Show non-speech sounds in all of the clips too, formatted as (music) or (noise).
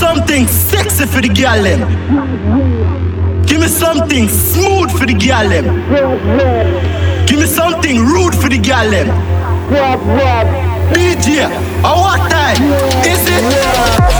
something sexy for the gal them. Give me something smooth for the gal them. Give me something rude for the gal them. DJ, our time is it?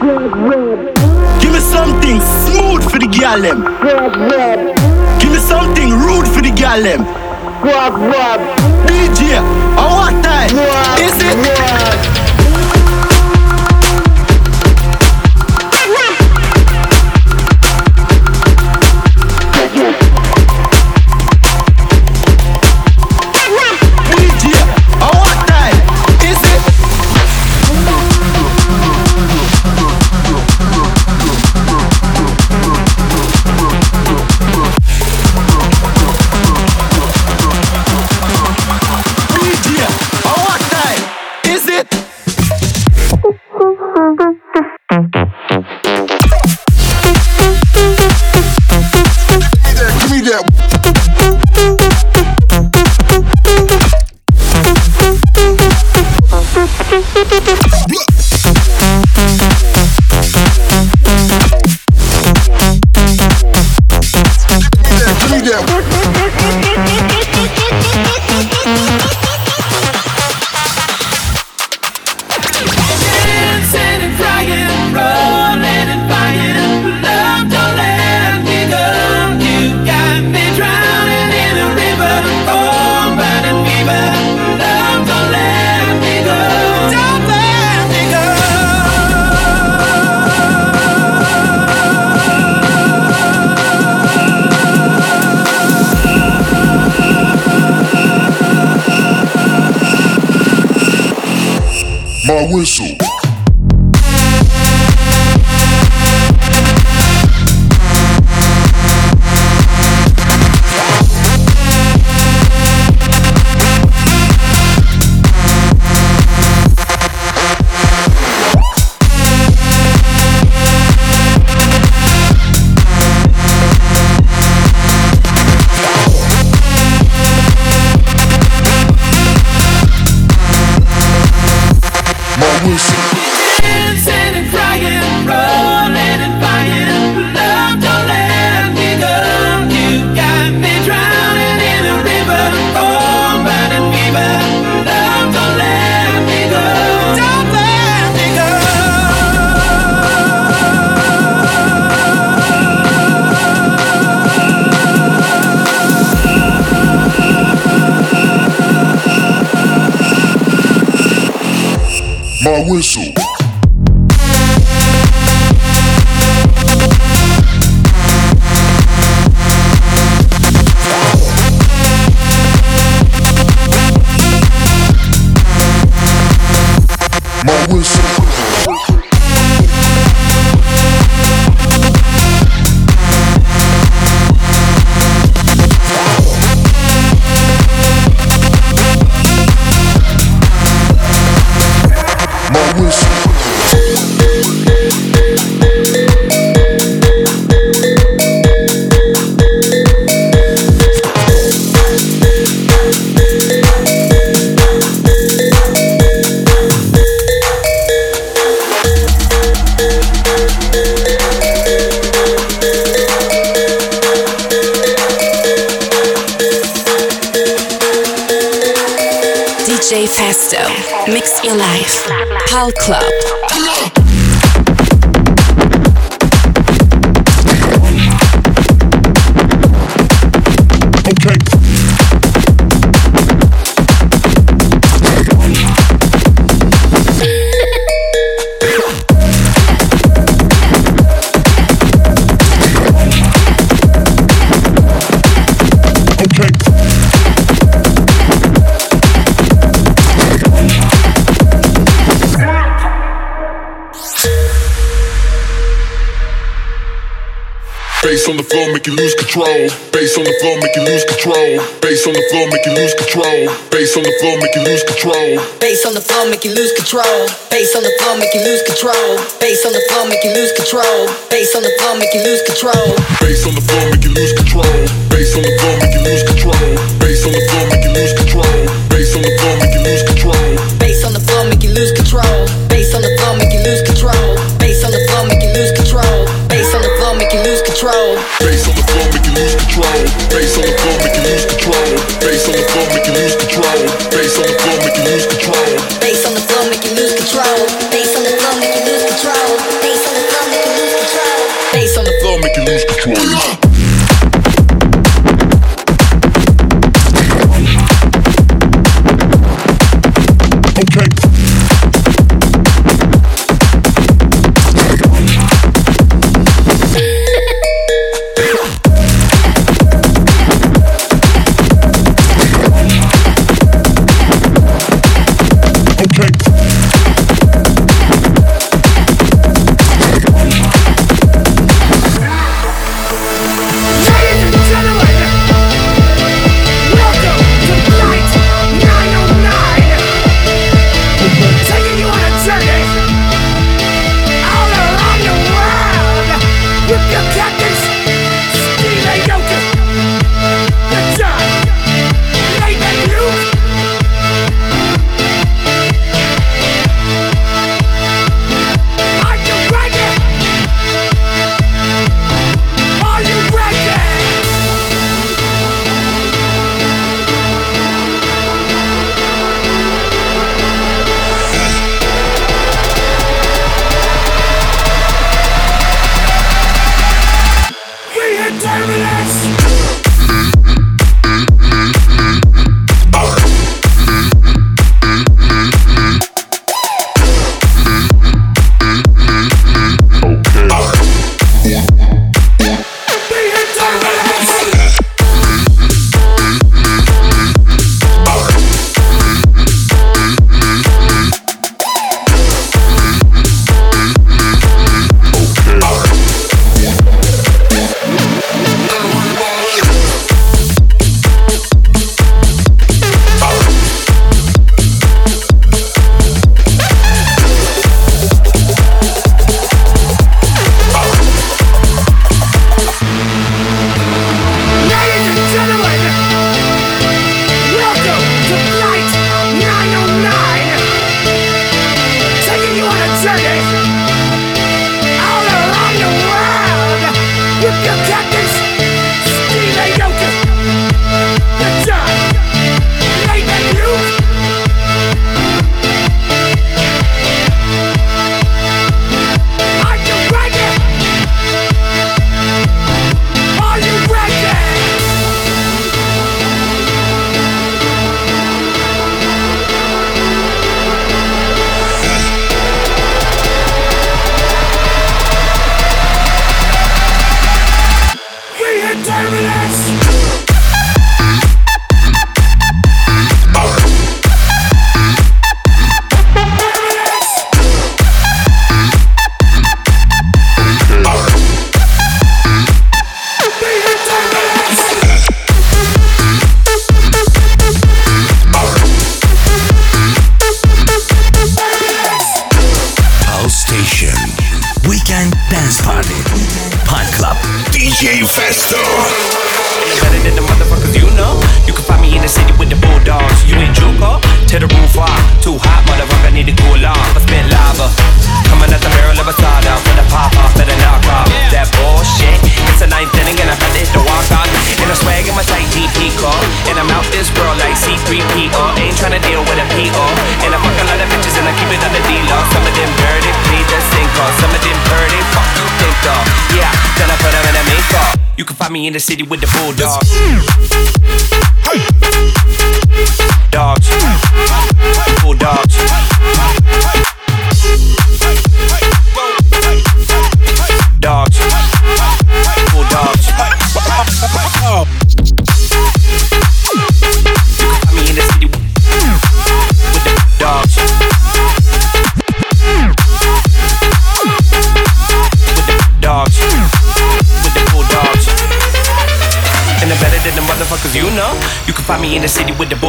Give me something smooth for the gal them. Give me something rude for the gal them. DJ. control. Bass on the floor, make you lose control. Bass on the floor, make you lose control. Bass on the floor, make you lose control. Bass on the floor, make you lose control. Bass on the floor, make you lose control. Bass on the floor, make you lose control. Bass on the floor, make you lose control. Bass on the floor, make you lose control. Bass on the floor, make you lose control. Bass on the floor, make you lose control.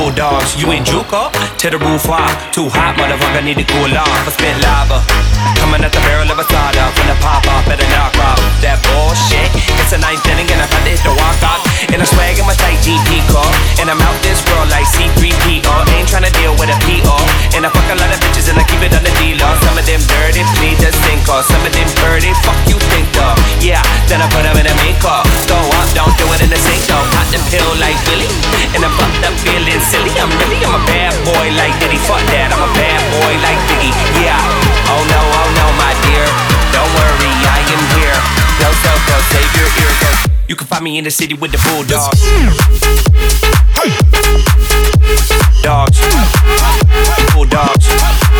bulldogs. You ain't Juco? To the roof, I'm too hot, motherfucker, need to cool off. I spit lava. Coming at the barrel of a side. Me in the city with the bulldogs. Dogs. Bulldogs.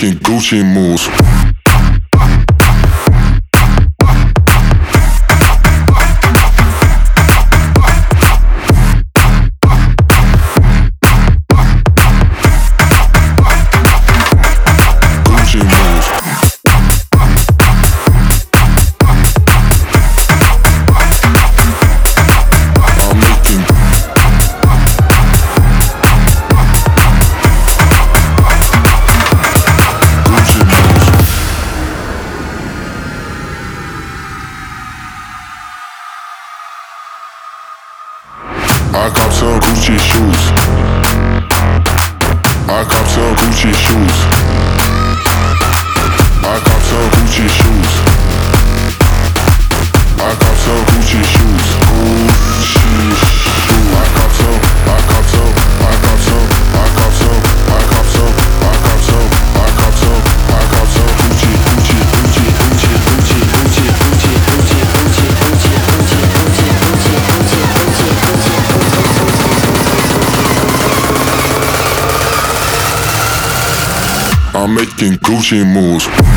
making Gucci moves. machine moves.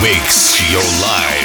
Mix your life.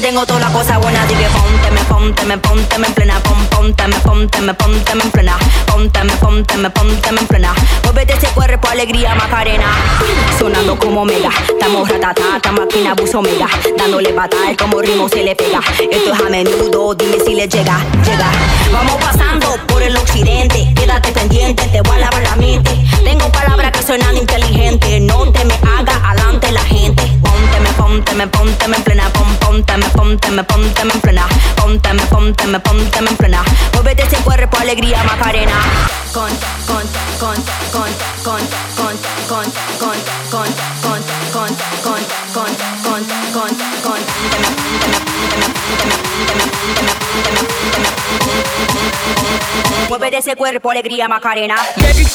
tengo toda la cosa buena, así que ponte, me ponte, me ponte, me en plena, ponte, me ponte, me ponte, me en plena, ponte, me ponte, me ponte, me en plena. Muévete ese cuerpo, alegría, Macarena. Sonando como mega, estamos ratata, esta máquina buzo mega, dándole patada como ritmo se le pega. Pónteme, pónteme, pónteme en plena. Pónteme, pónteme, pónteme en plena. Muévete ese cuerpo, alegría, macarena. Con, con, con, con, con, con, con, con, con, con, con, con, con, con, con, con. Pónteme, pónteme, pónteme, pónteme, pónteme, pónteme, pónteme, pónteme, pónteme. Muévete ese cuerpo, alegría, macarena. Dame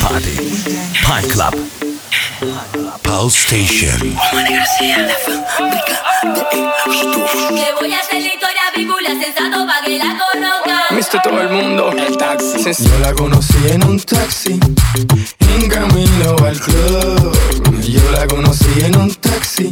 Party. Pine Club. Pulse Station. La fábrica de Le voy a hacer la historia que la conozca. Viste todo el mundo, el taxi. Yo la conocí en un taxi, en camino al club. Yo la conocí en un taxi,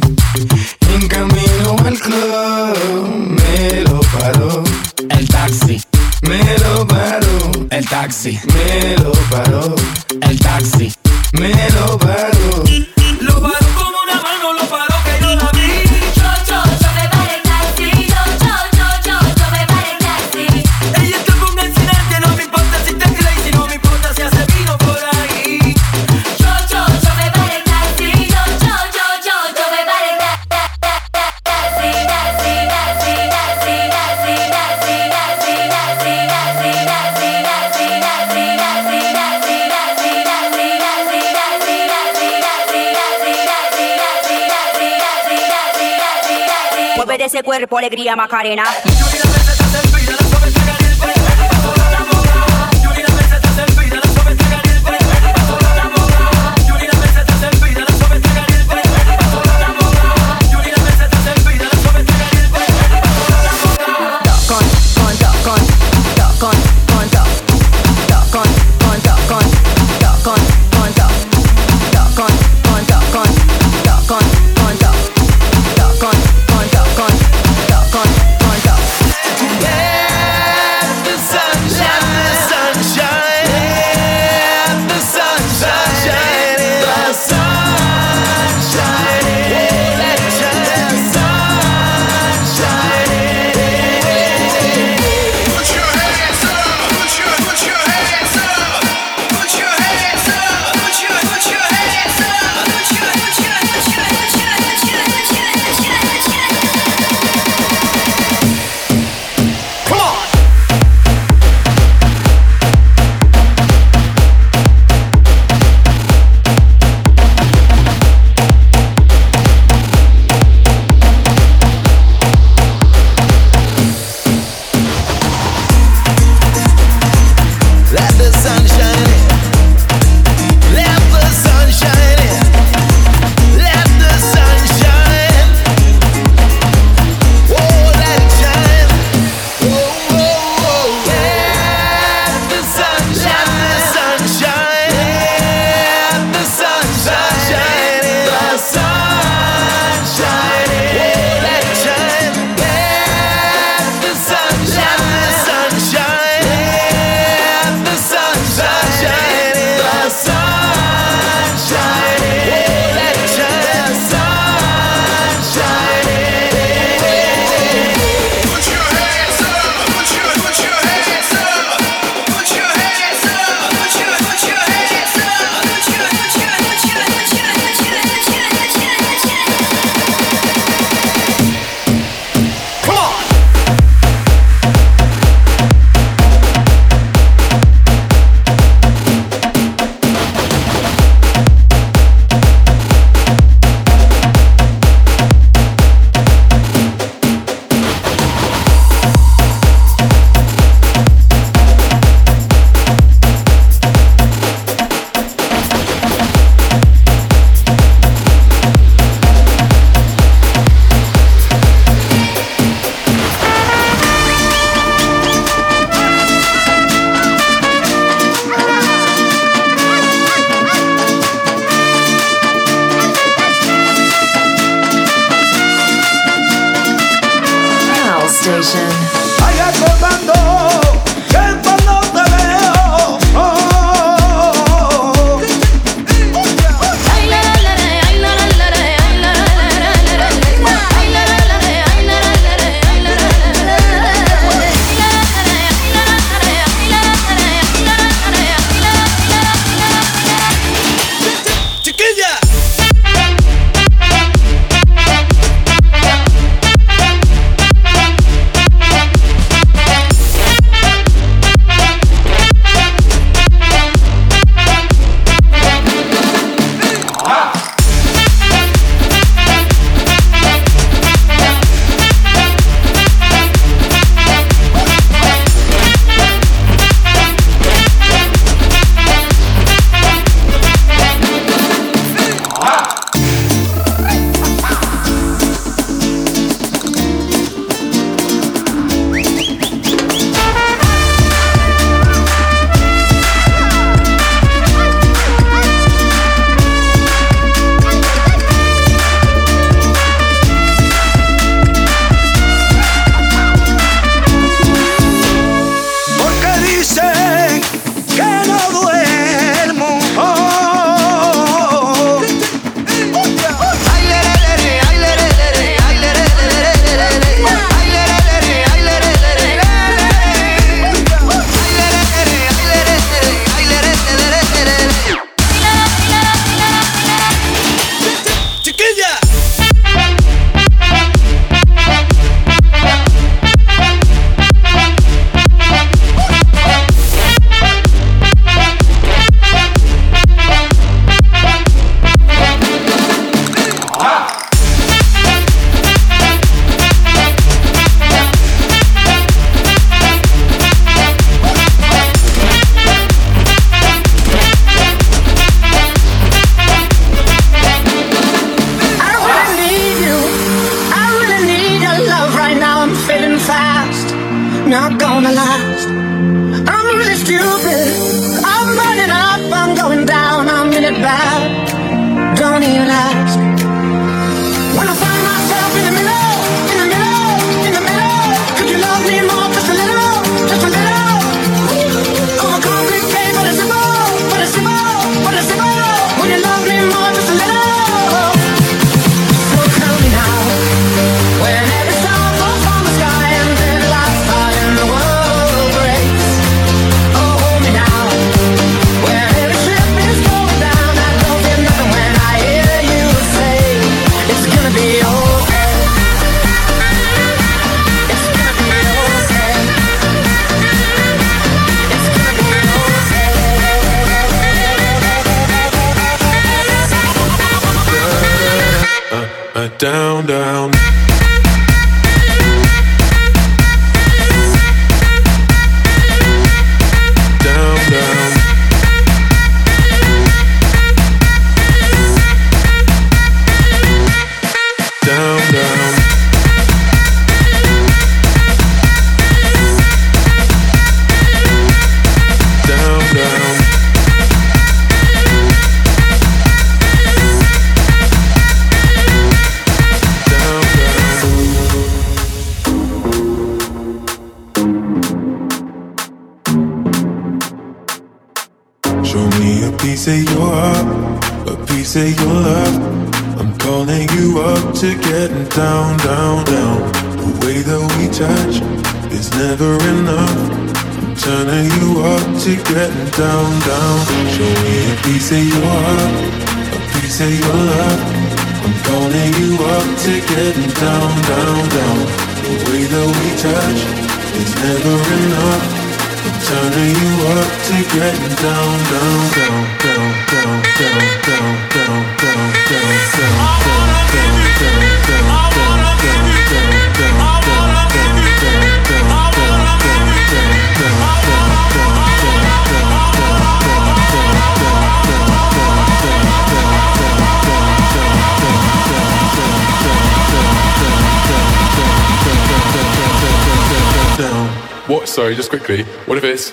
en camino al club. Me lo paró. El taxi me lo paró. El taxi, me lo paró. El taxi, me lo paró. De ese cuerpo, alegría, Macarena. up. I'm turning you up to getting down, down, down, down, down, down, down, down, down, down, down, down. sorry, just quickly, what if it's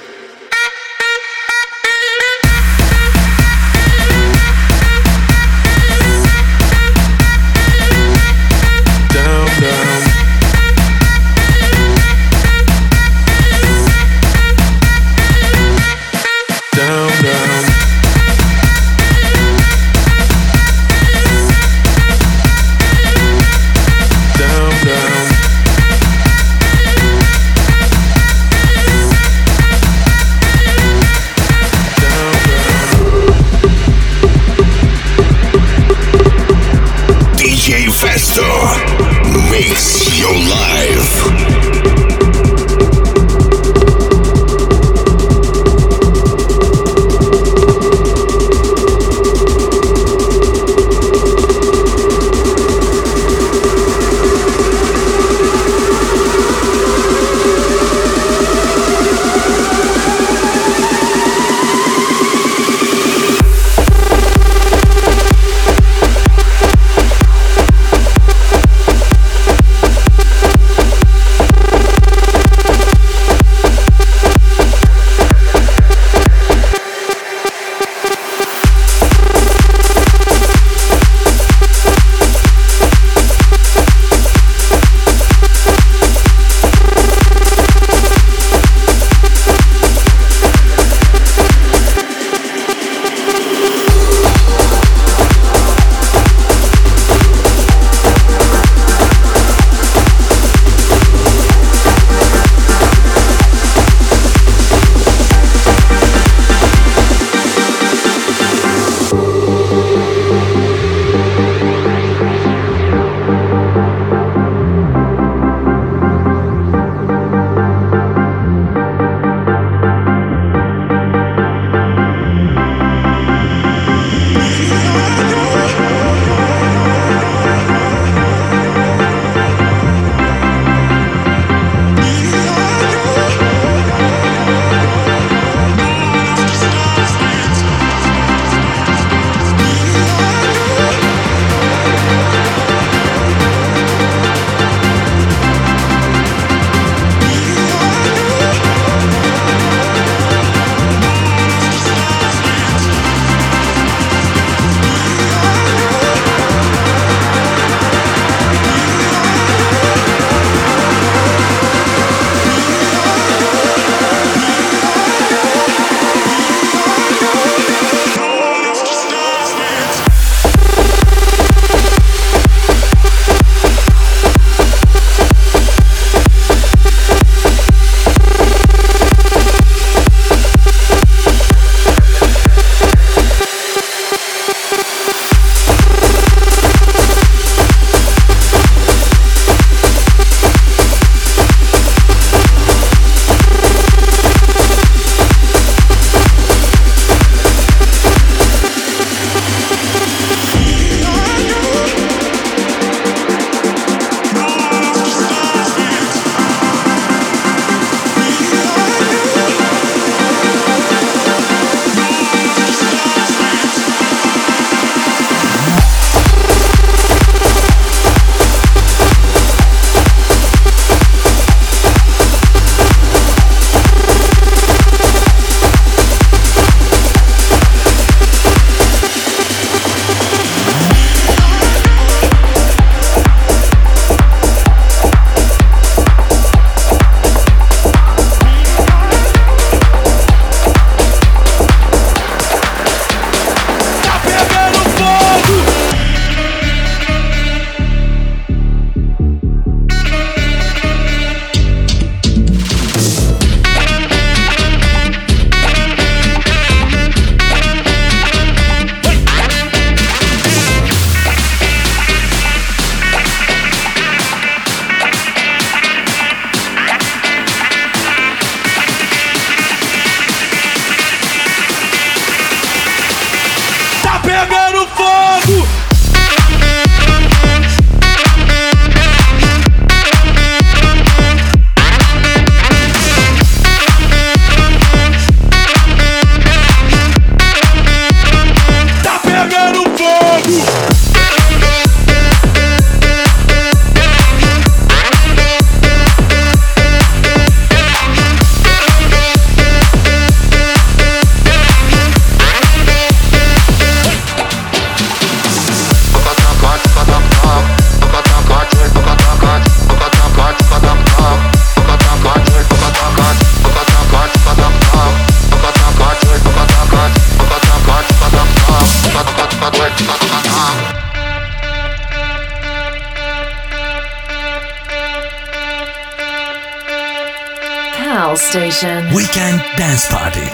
Station. Weekend Dance Party.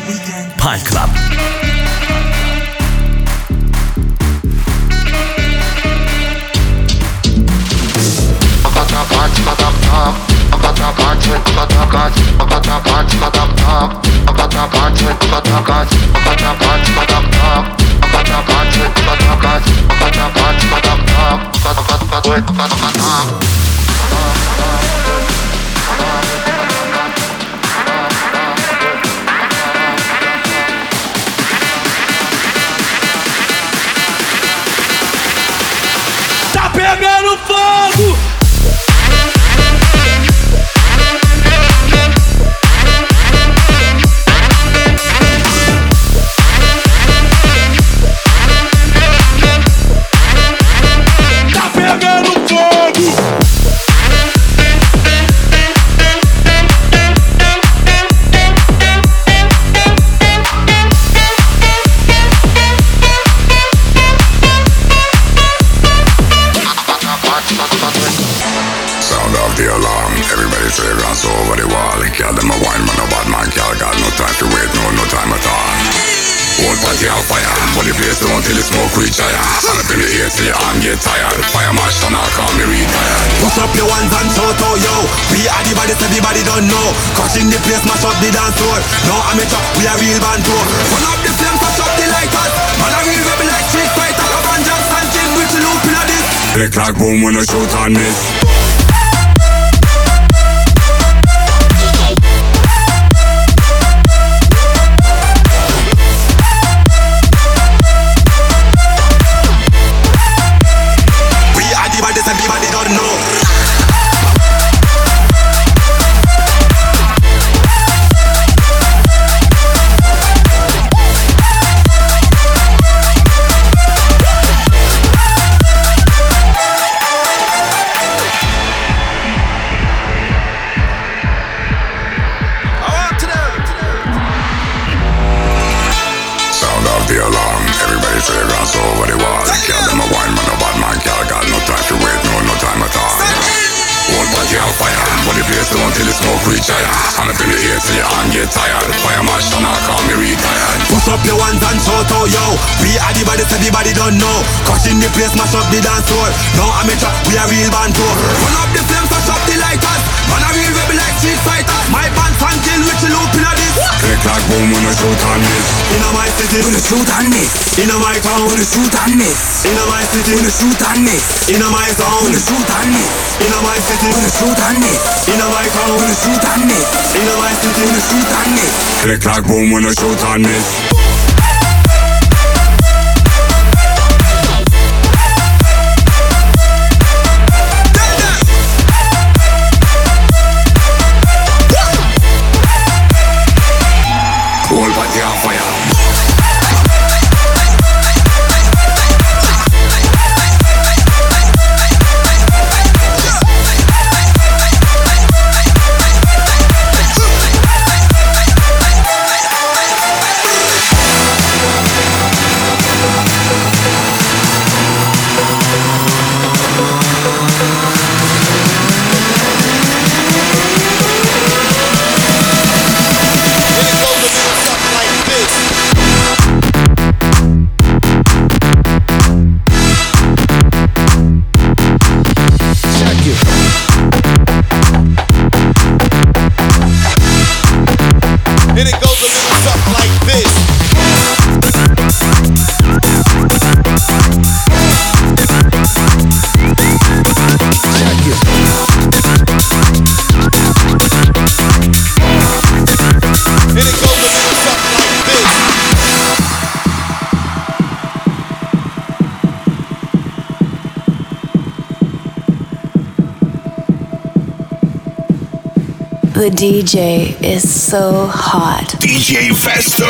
Pine Club. Fogo! And up in the air till your arm get tired. Fire march, turn out, call me retired. Push up your ones and shout out, yo We are the baddest, everybody don't know Crushing the place, mash up the dance floor No amateur, we are real band tour Turn up the flames, touch up the lighters Man, a real rebel like Street Fighter Avengers and King, which loop in a this Click like boom when I shoot on this. Yeah the don't till the smoke reach higher. And up in the air till your arm get tired. Fire march, turn out, call me retired. Push up your ones and shout out, yo We are the baddest, everybody don't know Crushing the place, mash up the dance floor No amateur, we are real band tour Turn up the flames, touch up the lighters Man, a real rebel like Street Fighter My band fan kill, which loop in a this Click like boom when I shoot on this. In my city, When I shoot on this. in my town When I shoot on this. In my city, When I shoot on this. in my town When I shoot on this. In my city, When I shoot on this. in my town When I shoot on this. In my city, When I shoot on this. Click DJ is so hot. DJ Festo.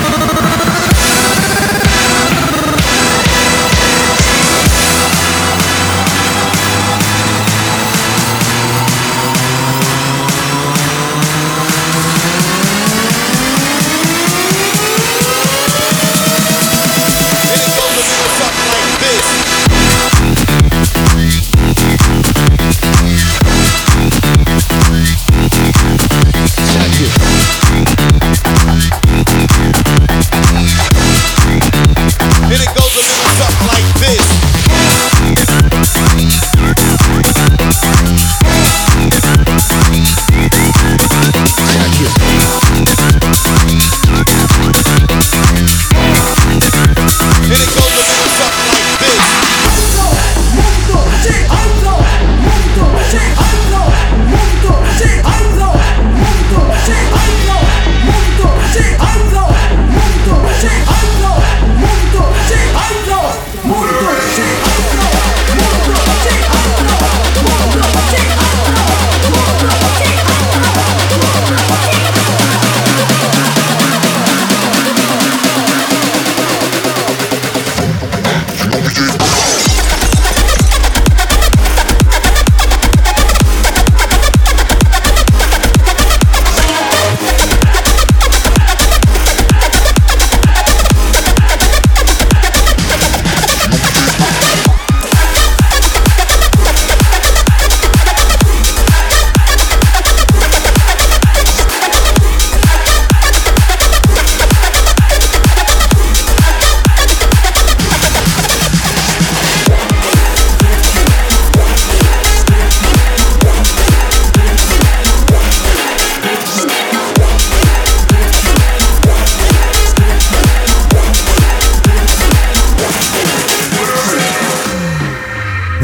(laughs)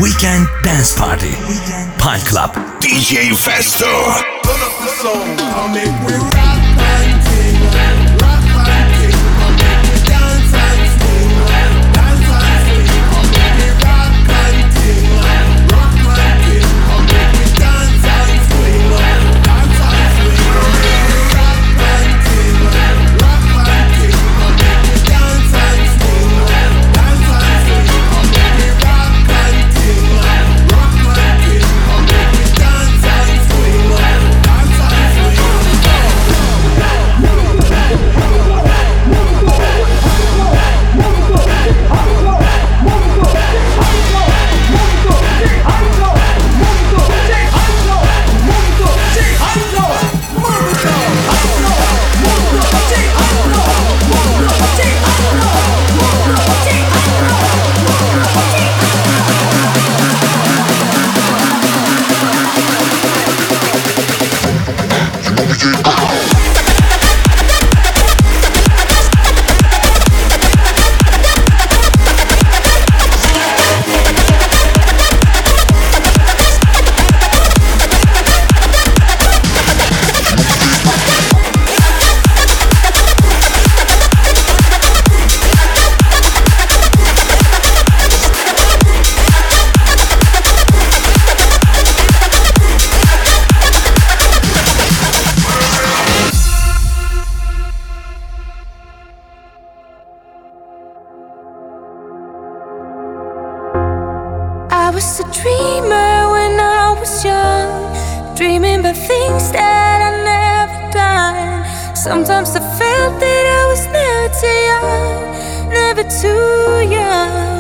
Weekend Dance Party. Pine Club. DJ Festo. Sometimes I felt that I was never too young, never too young.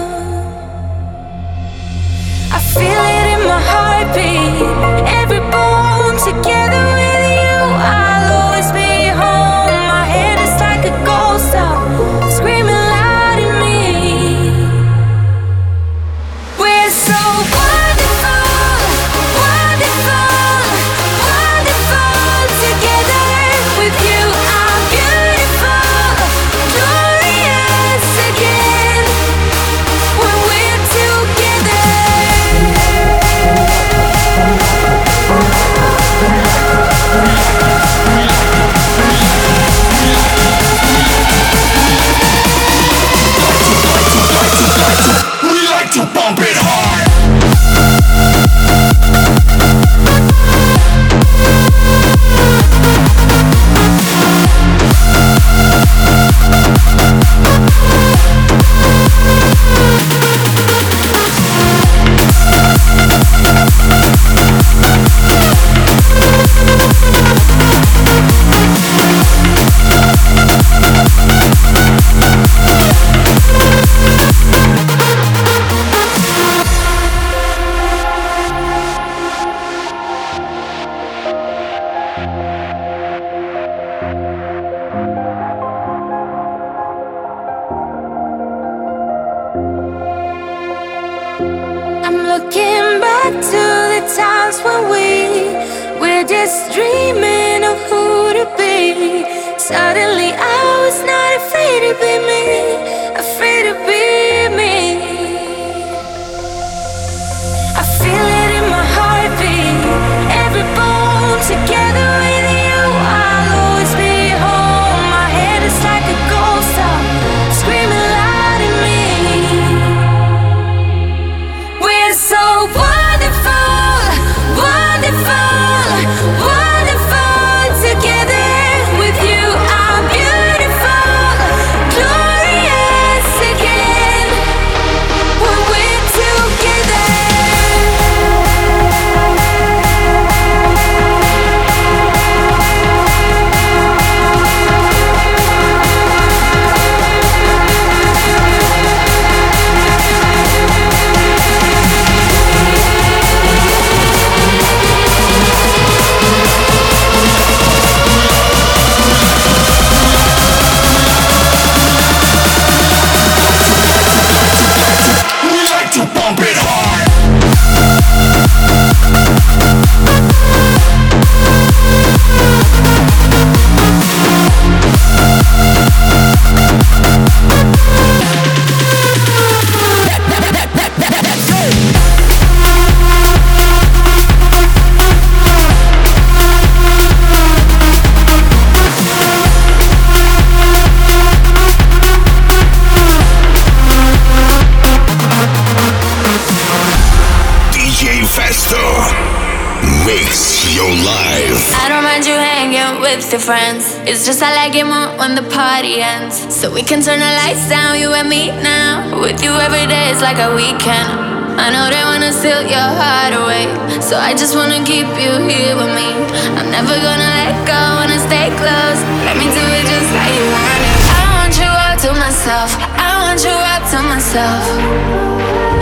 Just I like it more when the party ends. So we can turn the lights down, you and me now. With you every day is like a weekend. I know they wanna steal your heart away. So I just wanna keep you here with me. I'm never gonna let go, wanna stay close. Let me do it just like you want it. I want you all to myself. I want you all to myself.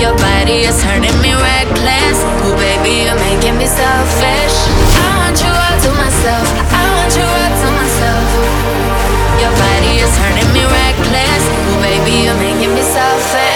Your body is turning me reckless. Ooh, baby, you're making me selfish. I want you all to myself. I want you turning me reckless. Ooh, baby, you're making me selfish.